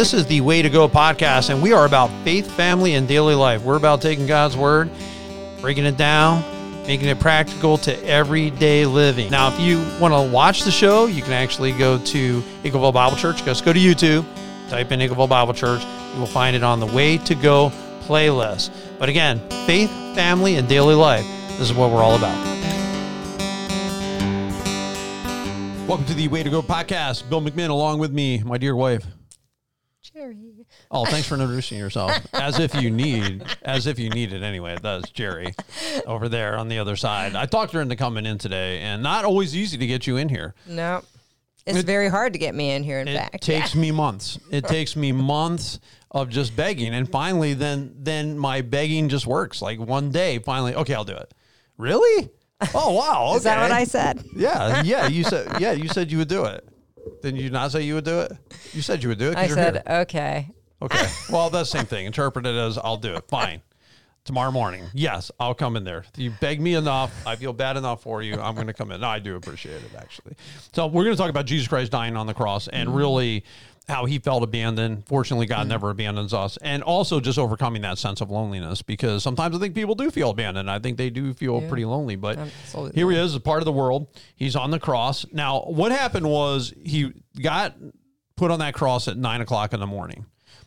This is the Way to Go podcast, and we are about faith, family, and daily life. We're about taking God's word, breaking it down, making it practical to everyday living. Now, if you want to watch the show, you can actually go to Eagleville Bible Church. Just go to YouTube, type in Eagleville Bible Church. You will find it on the Way to Go playlist. But again, faith, family, and daily life. This is what we're all about. Welcome to the Way to Go podcast. Bill McMinn, along with me, my dear wife. Jeri. Oh, thanks for introducing yourself. As if you need, as if you need it anyway. That's Jeri over there on the other side. I talked her into coming in today, and not always easy to get you in here. No. It's It- very hard to get me in here, in It fact. It takes me months. It takes me months of just begging, and finally, then then my begging just works. Like one day, finally, okay, I'll do it. Really? Oh wow! Okay. Is that what I said? Yeah, yeah. You said yeah. You said you would do it. Didn't you not say you would do it? You said you would do it. I said, okay. Okay. Well, that's the same thing. Interpret it as I'll do it. Fine. Tomorrow morning. Yes, I'll come in there. You beg me enough. I feel bad enough for you. I'm going to come in. No, I do appreciate it, actually. So, we're going to talk about Jesus Christ dying on the cross and mm-hmm. really how he felt abandoned. Fortunately, God mm. never abandons us. And also just overcoming that sense of loneliness because sometimes I think people do feel abandoned. I think they do feel pretty lonely. But Absolutely. here he is, a part of the world. He's on the cross. Now, what happened was he got put on that cross at nine o'clock in the morning.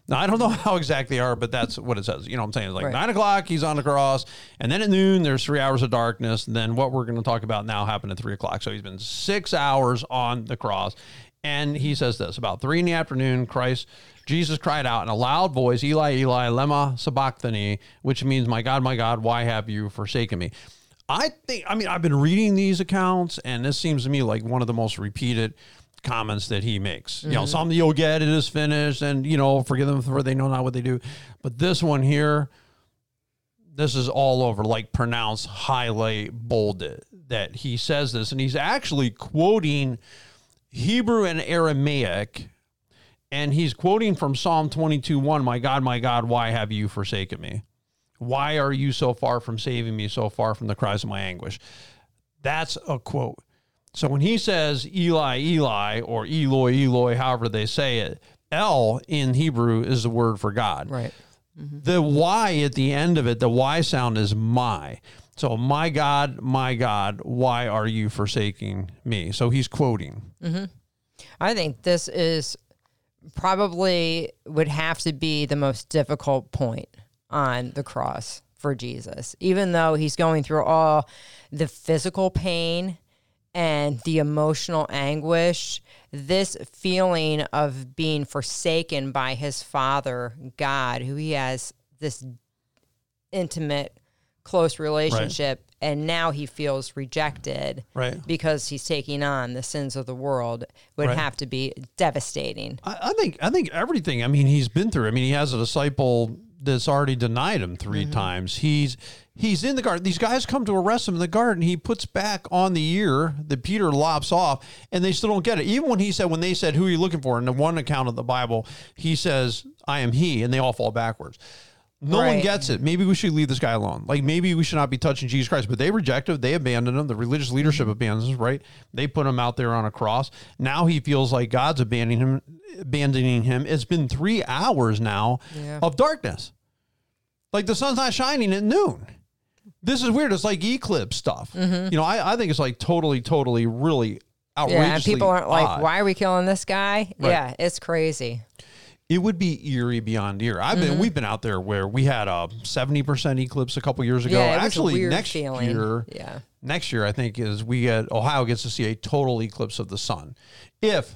Now I don't know how exactly they are, but that's what it says. You know what I'm saying? It's like Right. nine o'clock, he's on the cross, and then at noon there's three hours of darkness. And then what we're going to talk about now happened at three o'clock. So he's been six hours on the cross, and he says this about three in the afternoon. Christ, Jesus cried out in a loud voice, "Eli, Eli, lema sabachthani," which means, "My God, my God, why have you forsaken me?" I think. I mean, I've been reading these accounts, and this seems to me like one of the most repeated comments that he makes. You know, mm-hmm. some you'll get it is finished, and you know, forgive them for they know not what they do. But this one here, this is all over, like pronounced, highlight, bolded that he says this, and he's actually quoting Hebrew and Aramaic. And he's quoting from Psalm 22 1, My God, my God, why have you forsaken me? Why are you so far from saving me, so far from the cries of my anguish? That's a quote. So when he says Eli, Eli, or Eloi, Eloi, however they say it, El in Hebrew is the word for God. Right. The Y at the end of it, the Y sound is my. So, my God, my God, why are you forsaking me? So he's quoting. Mm-hmm. I think this is probably would have to be the most difficult point on the cross for Jesus. Even though he's going through all the physical pain and the emotional anguish, this feeling of being forsaken by his father, God, who he has this intimate, close relationship, and now he feels rejected Right. because he's taking on the sins of the world would Right. have to be devastating. I, I think I think everything. I mean, he's been through. I mean, he has a disciple that's already denied him 3 mm-hmm. times. He's he's in the garden. These guys come to arrest him in the garden. He puts back on the ear that Peter lops off, and they still don't get it. Even when he said, when they said, "Who are you looking for?" in the one account of the Bible, he says, "I am he," and they all fall backwards. No one gets it. Maybe we should leave this guy alone. Like maybe we should not be touching Jesus Christ. But they reject him. They abandon him. The religious leadership mm-hmm. abandons him. Right? They put him out there on a cross. Now he feels like God's abandoning him. Abandoning him. It's been three hours now Yeah. of darkness. Like the sun's not shining at noon. This is weird. It's like eclipse stuff. Mm-hmm. You know, I, I think it's like totally, totally, really outrageously. Yeah, and people aren't like, why are we killing this guy? Yeah, it's crazy. It would be eerie beyond eerie. I've Mm-hmm. been we've been out there where we had a seventy percent eclipse a couple years ago. Yeah, it was a Actually, next feeling. year, Yeah. next year I think is we get Ohio gets to see a total eclipse of the sun. If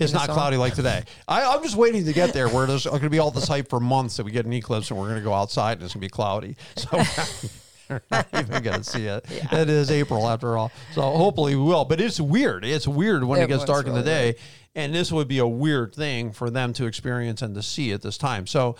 it's not off. cloudy like today, I, I'm just waiting to get there where there's going to be all this hype for months that we get an eclipse and we're going to go outside and it's going to be cloudy. So. We're not even going to see it. It is April after all. So hopefully we will. But it's weird. It's weird when it, It gets dark in the really day. And this would be a weird thing for them to experience and to see at this time. So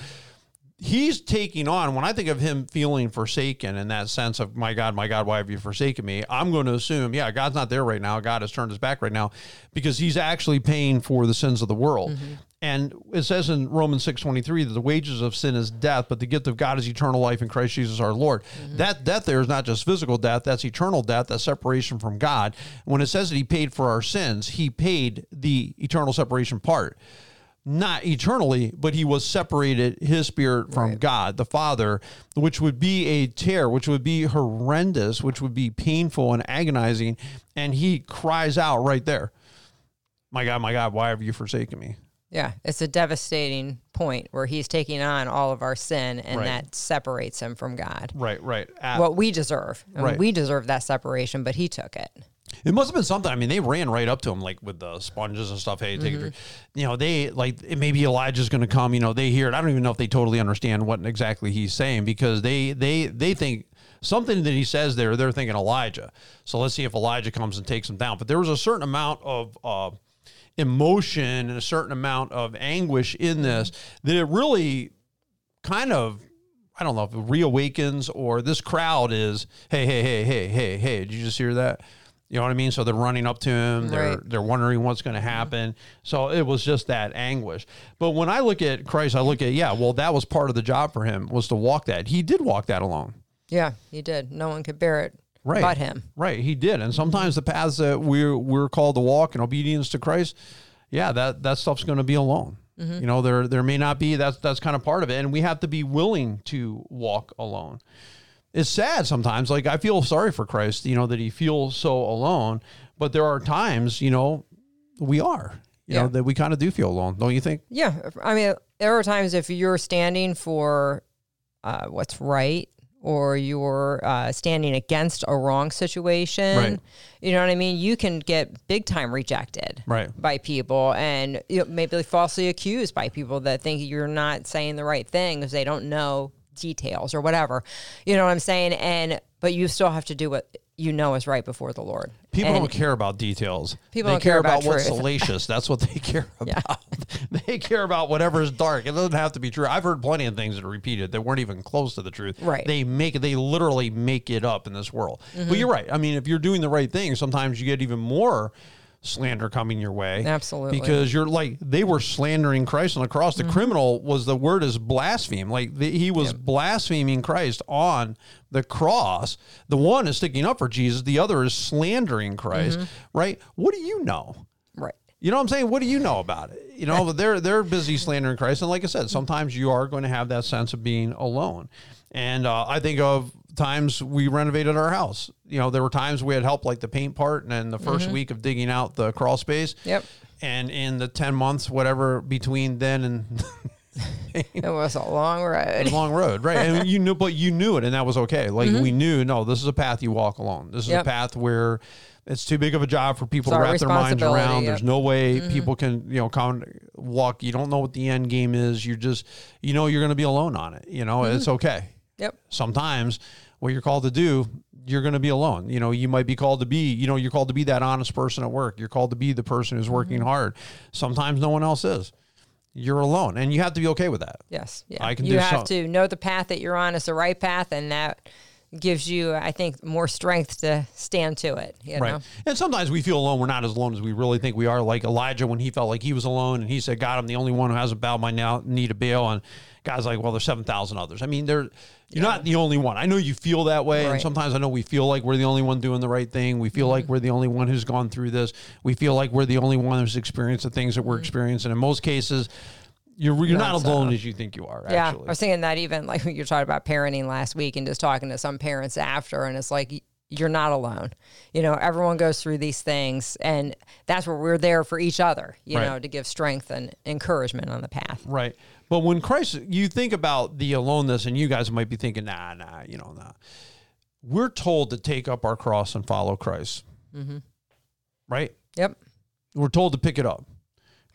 he's taking on when I think of him feeling forsaken in that sense of my God, my God, why have you forsaken me? I'm going to assume, yeah, God's not there right now. God has turned his back right now because he's actually paying for the sins of the world. Mm-hmm. And it says in Romans 6:23 that the wages of sin is death, but the gift of God is eternal life in Christ Jesus our Lord. Mm-hmm. That death there is not just physical death, that's eternal death, that's separation from God. When it says that he paid for our sins, he paid the eternal separation part. not eternally, but he was separated his spirit from Right. God, the Father, which would be a tear, which would be horrendous, which would be painful and agonizing. And he cries out right there, My God, my God, why have you forsaken me? Yeah, it's a devastating point where he's taking on all of our sin, and Right. that separates him from God. Right, right. At- What we deserve, and Right. we deserve that separation, but he took it. It must have been something. I mean, they ran right up to him like with the sponges and stuff. Hey, take a drink. You know, they like it- maybe Elijah's going to come. You know, they hear it. I don't even know if they totally understand what exactly he's saying because they they they think something that he says there. They're thinking Elijah. So let's see if Elijah comes and takes him down. But there was a certain amount of. Uh, emotion and a certain amount of anguish in this that it really kind of I don't know if it reawakens or this crowd is, hey, hey, hey, hey, hey, hey, did you just hear that? You know what I mean? So they're running up to him. They're Right. they're wondering what's going to mm-hmm. happen. So it was just that anguish. But when I look at Christ, I look at yeah, well, that was part of the job for him was to walk that. He did walk that alone. Yeah, he did. No one could bear it Right. but him. Right, he did. And sometimes the paths that we're we're called to walk in obedience to Christ, yeah, that that stuff's going to be alone. You know, there there may not be that's that's kind of part of it, and we have to be willing to walk alone. It's sad sometimes. Like I feel sorry for Christ, you know, that he feels so alone. But there are times, you know, we are, you know, that we kind of do feel alone. Don't you think? Yeah, I mean, there are times if you're standing for uh, what's right or you're uh, standing against a wrong situation, Right. you know what I mean? You can get big time rejected Right. by people and you know, maybe falsely accused by people that think you're not saying the right thing because they don't know details or whatever. You know what I'm saying? And but you still have to do what you know is right before the Lord. People And- don't care about details. People they don't care about what's salacious. That's what they care Yeah. about. they care about whatever is dark. It doesn't have to be true. I've heard plenty of things that are repeated that weren't even close to the truth. Right. They make it. They literally make it up in this world. Mm-hmm. But you're right. I mean, if you're doing the right thing, sometimes you get even more slander coming your way. Absolutely. Because you're like they were slandering Christ on the cross. The criminal was the word is blaspheme. Like the, he was blaspheming Christ on the cross. The one is sticking up for Jesus. The other is slandering Christ. Right? What do you know? right. You know what I'm saying? What do you know about it? You know, they're they're busy slandering Christ, and like I said, sometimes you are going to have that sense of being alone. And uh, I think of times we renovated our house. You know, there were times we had help, like the paint part, and then the 1st week of digging out the crawl space. Yep. And in the ten months, whatever between then and It was a long road. a long road, right? And you knew, but you knew it, and that was okay. Like we knew, no, this is a path you walk alone. This is Mm-hmm. Yep. a path where it's too big of a job for people It's to wrap their minds around. yep. There's no way Mm-hmm. people can, you know, come walk. You don't know what the end game is. You're just, you know, you're going to be alone on it. You know, it's Mm-hmm. okay. Yep. Sometimes what you're called to do, you're going to be alone. You know, you might be called to be, you know, you're called to be that honest person at work. You're called to be the person who's working Mm-hmm. hard. Sometimes no one else is. You're alone, and you have to be okay with that. Yes. Yeah. I can you have some- to know the path that you're on is the right path, and that gives you, I think, more strength to stand to it. You Right. know? And sometimes we feel alone. We're not as alone as we really think we are. Like Elijah, when he felt like he was alone and he said, God, I'm the only one who hasn't bowed my now knee to Baal. And God's like, well, there's 7,000 others. I mean, there, you're not the only one. I know you feel that way. And sometimes I know we feel like we're the only one doing the right thing. We feel like Mm-hmm. we're the only one who's gone through this. We feel like we're the only one who's experienced the things that we're experiencing. In most cases, you're, you're not, Mm-hmm. So. alone as you think you are, Yeah. actually. I was thinking that even like when you talked about parenting last week and just talking to some parents after, and it's like, you're not alone. You know, everyone goes through these things, and that's where we're there for each other, you Right. know, to give strength and encouragement on the path. Right. But when Christ, you think about the aloneness, and you guys might be thinking, nah, nah, you know, nah. We're told to take up our cross and follow Christ. Right? Yep. We're told to pick it up.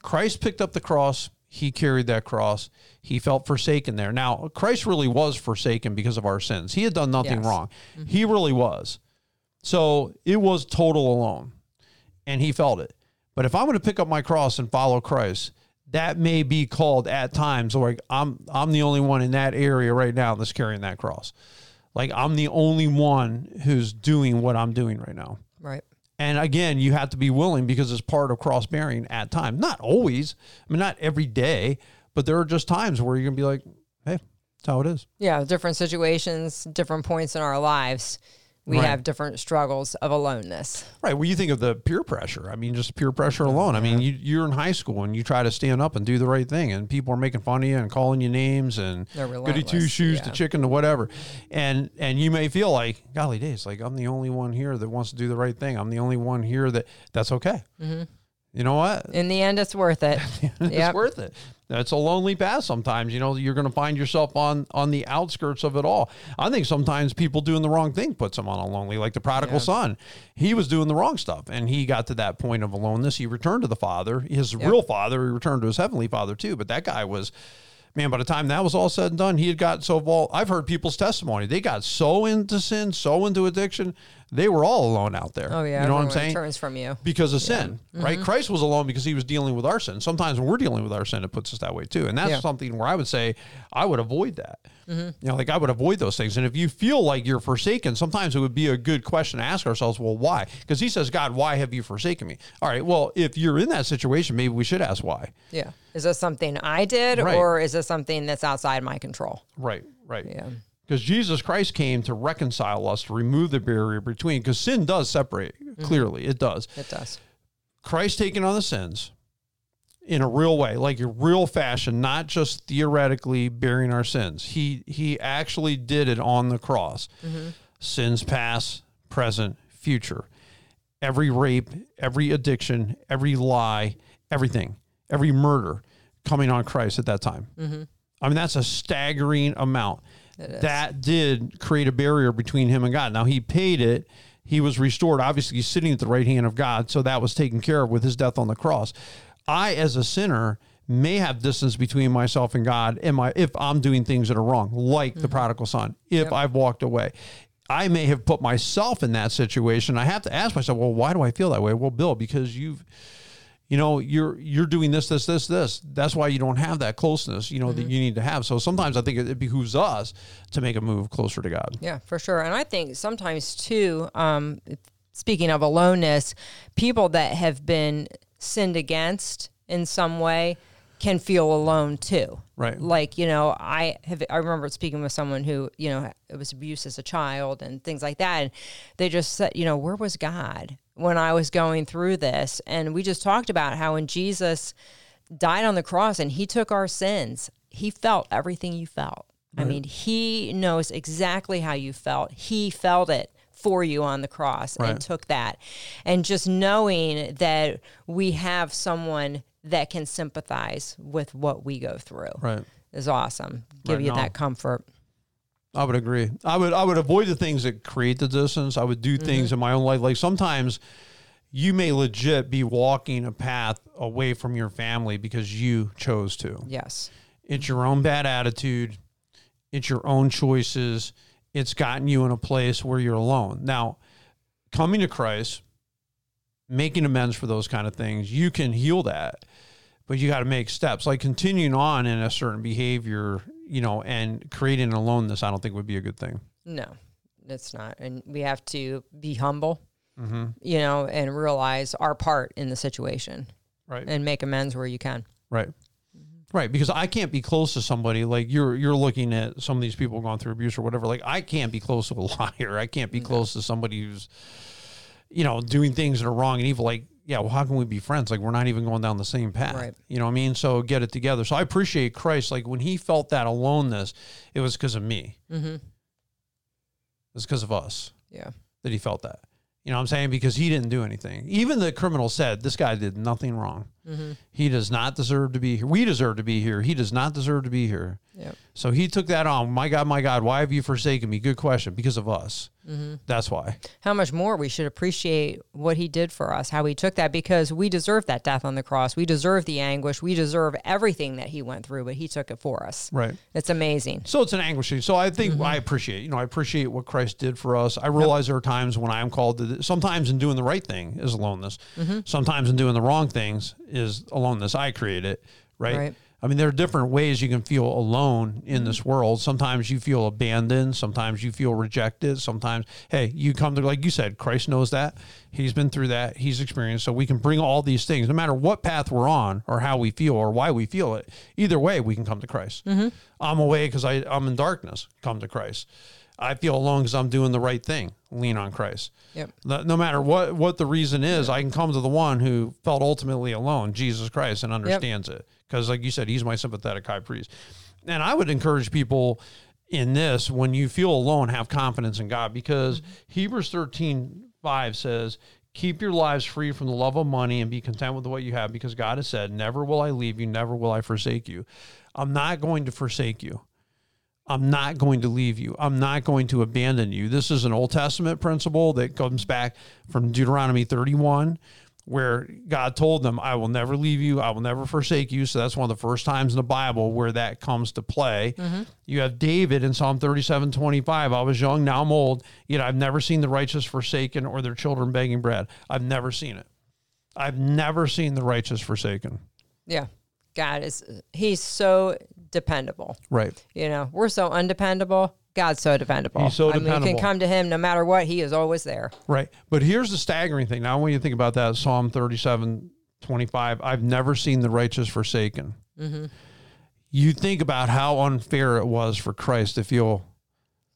Christ picked up the cross. He carried that cross. He felt forsaken there. Now, Christ really was forsaken because of our sins. He had done nothing Yes. wrong. Mm-hmm. He really was. So it was total alone. And he felt it. But if I'm going to pick up my cross and follow Christ, that may be called at times like I'm I'm the only one in that area right now that's carrying that cross. Like I'm the only one who's doing what I'm doing right now. Right. And again, you have to be willing because it's part of cross bearing at times. Not always. I mean, not every day, but there are just times where you're gonna be like, hey, that's how it is. Yeah. Different situations, different points in our lives. We Right. have different struggles of aloneness. Right. Well, you think of the peer pressure. I mean, just peer pressure alone. I mean, you, you're in high school and you try to stand up and do the right thing, and people are making fun of you and calling you names and goody two shoes to yeah. chicken to whatever, and and you may feel like, golly days, like I'm the only one here that wants to do the right thing. I'm the only one here that that's okay. Mm-hmm. You know what? In the end, it's worth it. it's Yep. worth it. That's a lonely path sometimes. You know, you're going to find yourself on on the outskirts of it all. I think sometimes people doing the wrong thing puts them on a lonely, like the prodigal Yeah. son. He was doing the wrong stuff, and he got to that point of aloneness. He returned to the father, his real father. He returned to his heavenly father too. But that guy was. Man, by the time that was all said and done, he had got so involved. I've heard people's testimony. They got so into sin, so into addiction, they were all alone out there. Oh yeah, you know what I'm saying? Turns from you. because of sin, right? Mm-hmm. Christ was alone because he was dealing with our sin. Sometimes when we're dealing with our sin, it puts us that way too. And that's Yeah. something where I would say I would avoid that. Mm-hmm. You know, like I would avoid those things. And if you feel like you're forsaken, sometimes it would be a good question to ask ourselves, well, why? Because he says, God, why have you forsaken me? All right, well, if you're in that situation, maybe we should ask why. Yeah. Is this something I did, Right. or is this something that's outside my control? Right, right. Yeah. Because Jesus Christ came to reconcile us, to remove the barrier between, because sin does separate, mm-hmm. clearly, it does. It does. Christ taking on the sins in a real way, like a real fashion, not just theoretically bearing our sins. He he actually did it on the cross. Mm-hmm. Sins past, present, future. Every rape, every addiction, every lie, everything, every murder coming on Christ at that time. Mm-hmm. I mean, that's a staggering amount. That did create a barrier between him and God. Now he paid it. He was restored. Obviously, he's sitting at the right hand of God, so that was taken care of with his death on the cross. I, as a sinner, may have distance between myself and God, and my if I'm doing things that are wrong, like the mm-hmm. prodigal son. If I've walked away, I may have put myself in that situation. I have to ask myself, well, why do I feel that way? Well, Bill, because you've you know you're you're doing this this this this that's why you don't have that closeness you know that you need to have so sometimes i think it, it behooves us to make a move closer to god Yeah, for sure. And I think sometimes too, um, speaking of aloneness, people that have been sinned against in some way can feel alone too. Right. Like, you know, I have I remember speaking with someone who, you know, it was abuse as a child and things like that. And they just said, you know, where was God when I was going through this? And we just talked about how when Jesus died on the cross and he took our sins, he felt everything you felt. I mean, he knows exactly how you felt. He felt it for you on the cross Right. and took that. And just knowing that we have someone that can sympathize with what we go through right is awesome. Give Right, you that comfort. I would agree i would i would avoid the things that create the distance i would do mm-hmm. things in my own life like sometimes you may legit be walking a path away from your family because you chose to Yes. It's your own bad attitude. It's your own choices. It's gotten you in a place where you're alone. Now, coming to Christ, making amends for those kind of things, you can heal that, but you got to make steps. Like continuing on in a certain behavior, you know, and creating an aloneness, I don't think would be a good thing. No, it's not. And we have to be humble, Mm-hmm. you know, and realize our part in the situation Right. and make amends where you can. Right. Right, because I can't be close to somebody like you're. You're looking at some of these people going through abuse or whatever. Like I can't be close to a liar. I can't be close to somebody who's, you know, doing things that are wrong and evil. Like, yeah, well, how can we be friends? Like we're not even going down the same path. Right. You know what I mean? So get it together. So I appreciate Christ. Like when he felt that aloneness, it was because of me. Mm-hmm. It's because of us Yeah. that he felt that. You know what I'm saying? Because he didn't do anything. Even the criminal said, this guy did nothing wrong. Mm-hmm. He does not deserve to be here. We deserve to be here. He does not deserve to be here. Yep. So he took that on. My God, my God, why have you forsaken me? Good question. Because of us. Mm-hmm. That's why. How much more we should appreciate what he did for us, how he took that, because we deserve that death on the cross. We deserve the anguish. We deserve everything that he went through, but he took it for us. Right. It's amazing. So it's an anguishing. So I think Mm-hmm. I appreciate, you know, I appreciate what Christ did for us. I realize there are times when I am called to, sometimes in doing the right thing is aloneness. Mm-hmm. Sometimes in doing the wrong things is alone aloneness. I create it. Right? Right. I mean, there are different ways you can feel alone in this world. Sometimes you feel abandoned. Sometimes you feel rejected. Sometimes, hey, you come to, like you said, Christ knows that. He's been through that. He's experienced. So we can bring all these things, no matter what path we're on or how we feel or why we feel it. Either way, we can come to Christ. Mm-hmm. I'm away because I'm in darkness. Come to Christ. I feel alone because I'm doing the right thing. Lean on Christ. Yep. No matter what what the reason is, I can come to the one who felt ultimately alone, Jesus Christ, and understands it. Because, like you said, he's my sympathetic high priest. And I would encourage people in this when you feel alone, have confidence in God because mm-hmm. Hebrews 13 5 says, Keep your lives free from the love of money and be content with what you have because God has said, Never will I leave you, never will I forsake you. I'm not going to forsake you. I'm not going to leave you. I'm not going to abandon you. This is an Old Testament principle that comes back from Deuteronomy 31, where God told them, I will never leave you. I will never forsake you. So that's one of the first times in the Bible where that comes to play. Mm-hmm. You have David in Psalm 37 25. I was young, now I'm old, yet I've never seen the righteous forsaken or their children begging bread. I've never seen it. I've never seen the righteous forsaken. Yeah. God is, he's so dependable. Right. You know, we're so undependable. God's so dependable. He's so I mean, you can come to him no matter what. He is always there. Right. But here's the staggering thing. Now, when you think about that, Psalm 37 25, I've never seen the righteous forsaken. Mm-hmm. You think about how unfair it was for Christ to feel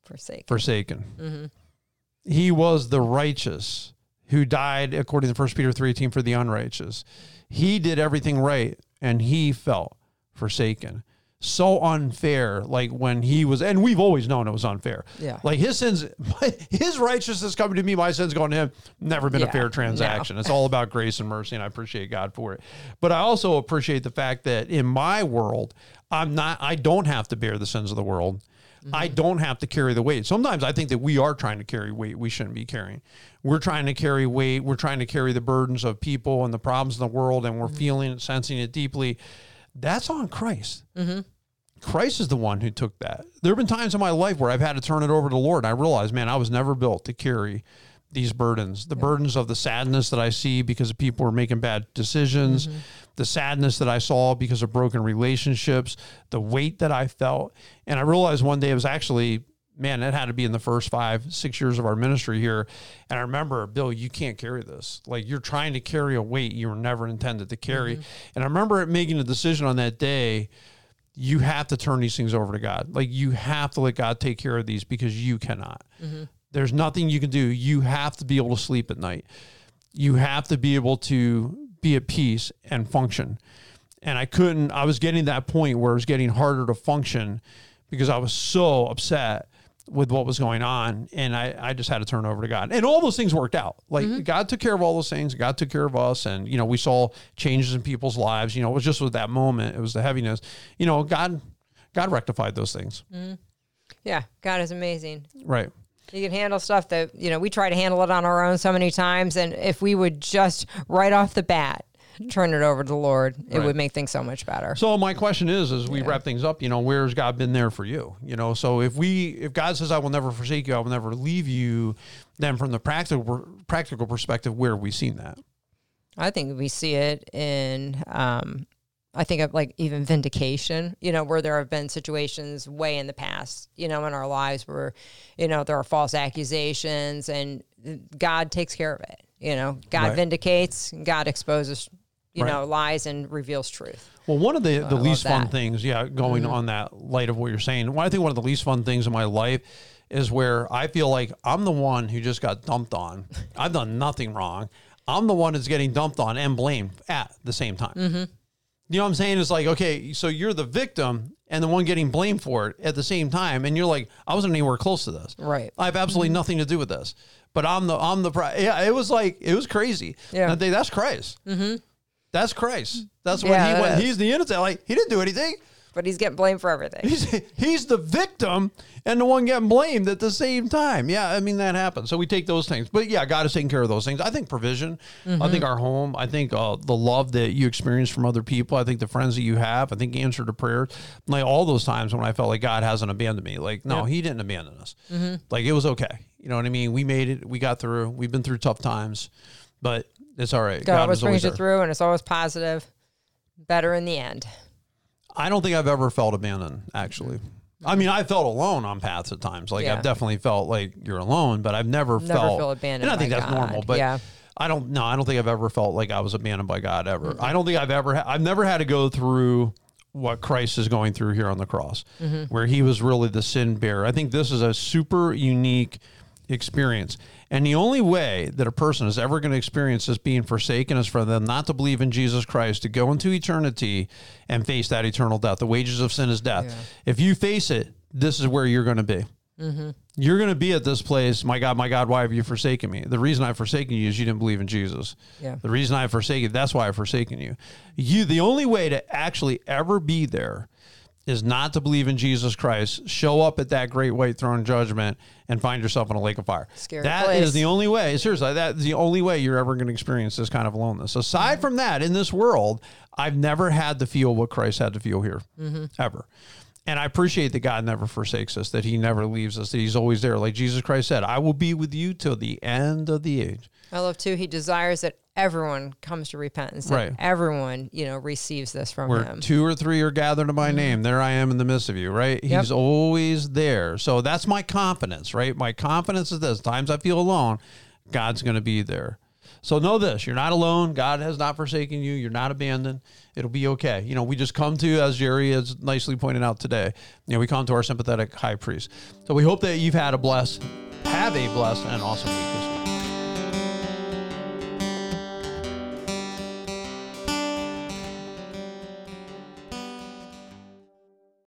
Forsake. forsaken. Mm-hmm. He was the righteous who died, according to 1 Peter 3.18, for the unrighteous. He did everything right, and he felt forsaken. So unfair, like when he was, and we've always known it was unfair. Yeah. Like his sins, his righteousness coming to me, my sins going to him. Never been a Yeah, fair no. transaction. It's all about grace and mercy, and I appreciate God for it. But I also appreciate the fact that in my world, I'm not, I don't have to bear the sins of the world. I mm-hmm. don't have to carry the weight. Sometimes I think that we are trying to carry weight we shouldn't be carrying. We're trying to carry weight. We're trying to carry the burdens of people and the problems in the world, and we're mm-hmm. feeling it, sensing it deeply. That's on Christ. Mm-hmm. Christ is the one who took that. There have been times in my life where I've had to turn it over to the Lord. And I realized, man, I was never built to carry these burdens the burdens of the sadness that I see because people are making bad decisions, the sadness that I saw because of broken relationships, the weight that I felt. And I realized one day it was actually, man, it had to be in the first five, six years of our ministry here. And I remember, Bill, you can't carry this. Like you're trying to carry a weight you were never intended to carry. Mm-hmm. And I remember making a decision on that day you have to turn these things over to God. Like you have to let God take care of these because you cannot. Mm-hmm. There's nothing you can do. You have to be able to sleep at night. You have to be able to be at peace and function. And I couldn't, I was getting to that point where it was getting harder to function because I was so upset with what was going on. And I, I just had to turn over to God. And all those things worked out. Like mm-hmm. God took care of all those things. God took care of us. And, you know, we saw changes in people's lives. You know, it was just with that moment. It was the heaviness. You know, God, God rectified those things. Mm-hmm. Yeah. God is amazing. Right. He can handle stuff that, you know, we try to handle it on our own so many times. And if we would just right off the bat turn it over to the Lord, it Right. would make things so much better. So my question is, as we wrap things up, you know, where's God been there for you? You know, so if we, if God says, "I will never forsake you, I will never leave you," then from the practical practical perspective, where have we seen that? I think we see it in, um, I think of like even vindication, you know, where there have been situations way in the past, you know, in our lives where, you know, there are false accusations and God takes care of it. You know, God Right. vindicates, God exposes, you Right. know, lies and reveals truth. Well, one of the, the love least fun. Mm-hmm. things, yeah, going on that light of what you're saying, well, I think one of the least fun things in my life is where I feel like I'm the one who just got dumped on. I've done nothing wrong. I'm the one that's getting dumped on and blamed at the same time. Mm-hmm. You know what I'm saying? It's like, okay, so you're the victim and the one getting blamed for it at the same time. And you're like, I wasn't anywhere close to this. Right. I have absolutely nothing to do with this. But I'm the, I'm the, pri- yeah, it was like, it was crazy. Yeah. And I think that's Christ. Mm-hmm. That's Christ. That's what Yeah, he went, is. he's the innocent. Like, he didn't do anything. But he's getting blamed for everything. He's, he's the victim and the one getting blamed at the same time. Yeah, I mean, that happens. So we take those things. But yeah, God is taking care of those things. I think provision, I think our home, I think uh, the love that you experience from other people, I think the friends that you have, I think answer to prayers. Like all those times when I felt like God hasn't abandoned me. Like, no, He didn't abandon us. Like it was okay. You know what I mean? We made it. We got through. We've been through tough times, but it's all right. God, always always brings you through and it's always positive, better in the end. I don't think I've ever felt abandoned, actually. I mean, I felt alone on paths at times. Like Yeah. I've definitely felt like you're alone, but I've never, Never felt feel abandoned And I think by that's God. normal, but Yeah. I don't. No, I don't think I've ever felt like I was abandoned by God ever. Mm-hmm. I don't think I've ever. Ha- I've never had to go through what Christ is going through here on the cross, mm-hmm. where he was really the sin bearer. I think this is a super unique experience. And the only way that a person is ever going to experience this being forsaken is for them not to believe in Jesus Christ, to go into eternity and face that eternal death. The wages of sin is death. If you face it, this is where you're going to be. Mm-hmm. You're going to be at this place. My God, my God, why have you forsaken me? The reason I've forsaken you is you didn't believe in Jesus. Yeah. The reason I've forsaken, that's why I've forsaken you. You, the only way to actually ever be there is not to believe in Jesus Christ, show up at that great white throne judgment, and find yourself in a lake of fire. Scary That place. is the only way. Seriously, that is the only way you're ever going to experience this kind of aloneness. Aside mm-hmm. from that, in this world, I've never had to feel what Christ had to feel here, mm-hmm. ever. And I appreciate that God never forsakes us, that He never leaves us, that He's always there. Like Jesus Christ said, I will be with you till the end of the age. I love too. He desires that everyone comes to repentance. That Right. everyone, you know, receives this from Where him. two or three are gathered in my mm-hmm. name, there I am in the midst of you, right? Yep. He's always there. So that's my confidence, right? My confidence is this times I feel alone, God's going to be there. So know this you're not alone. God has not forsaken you. You're not abandoned. It'll be okay. You know, we just come to, as Jeri has nicely pointed out today, you know, we come to our sympathetic high priest. So we hope that you've had a blessed, have a blessed and awesome week.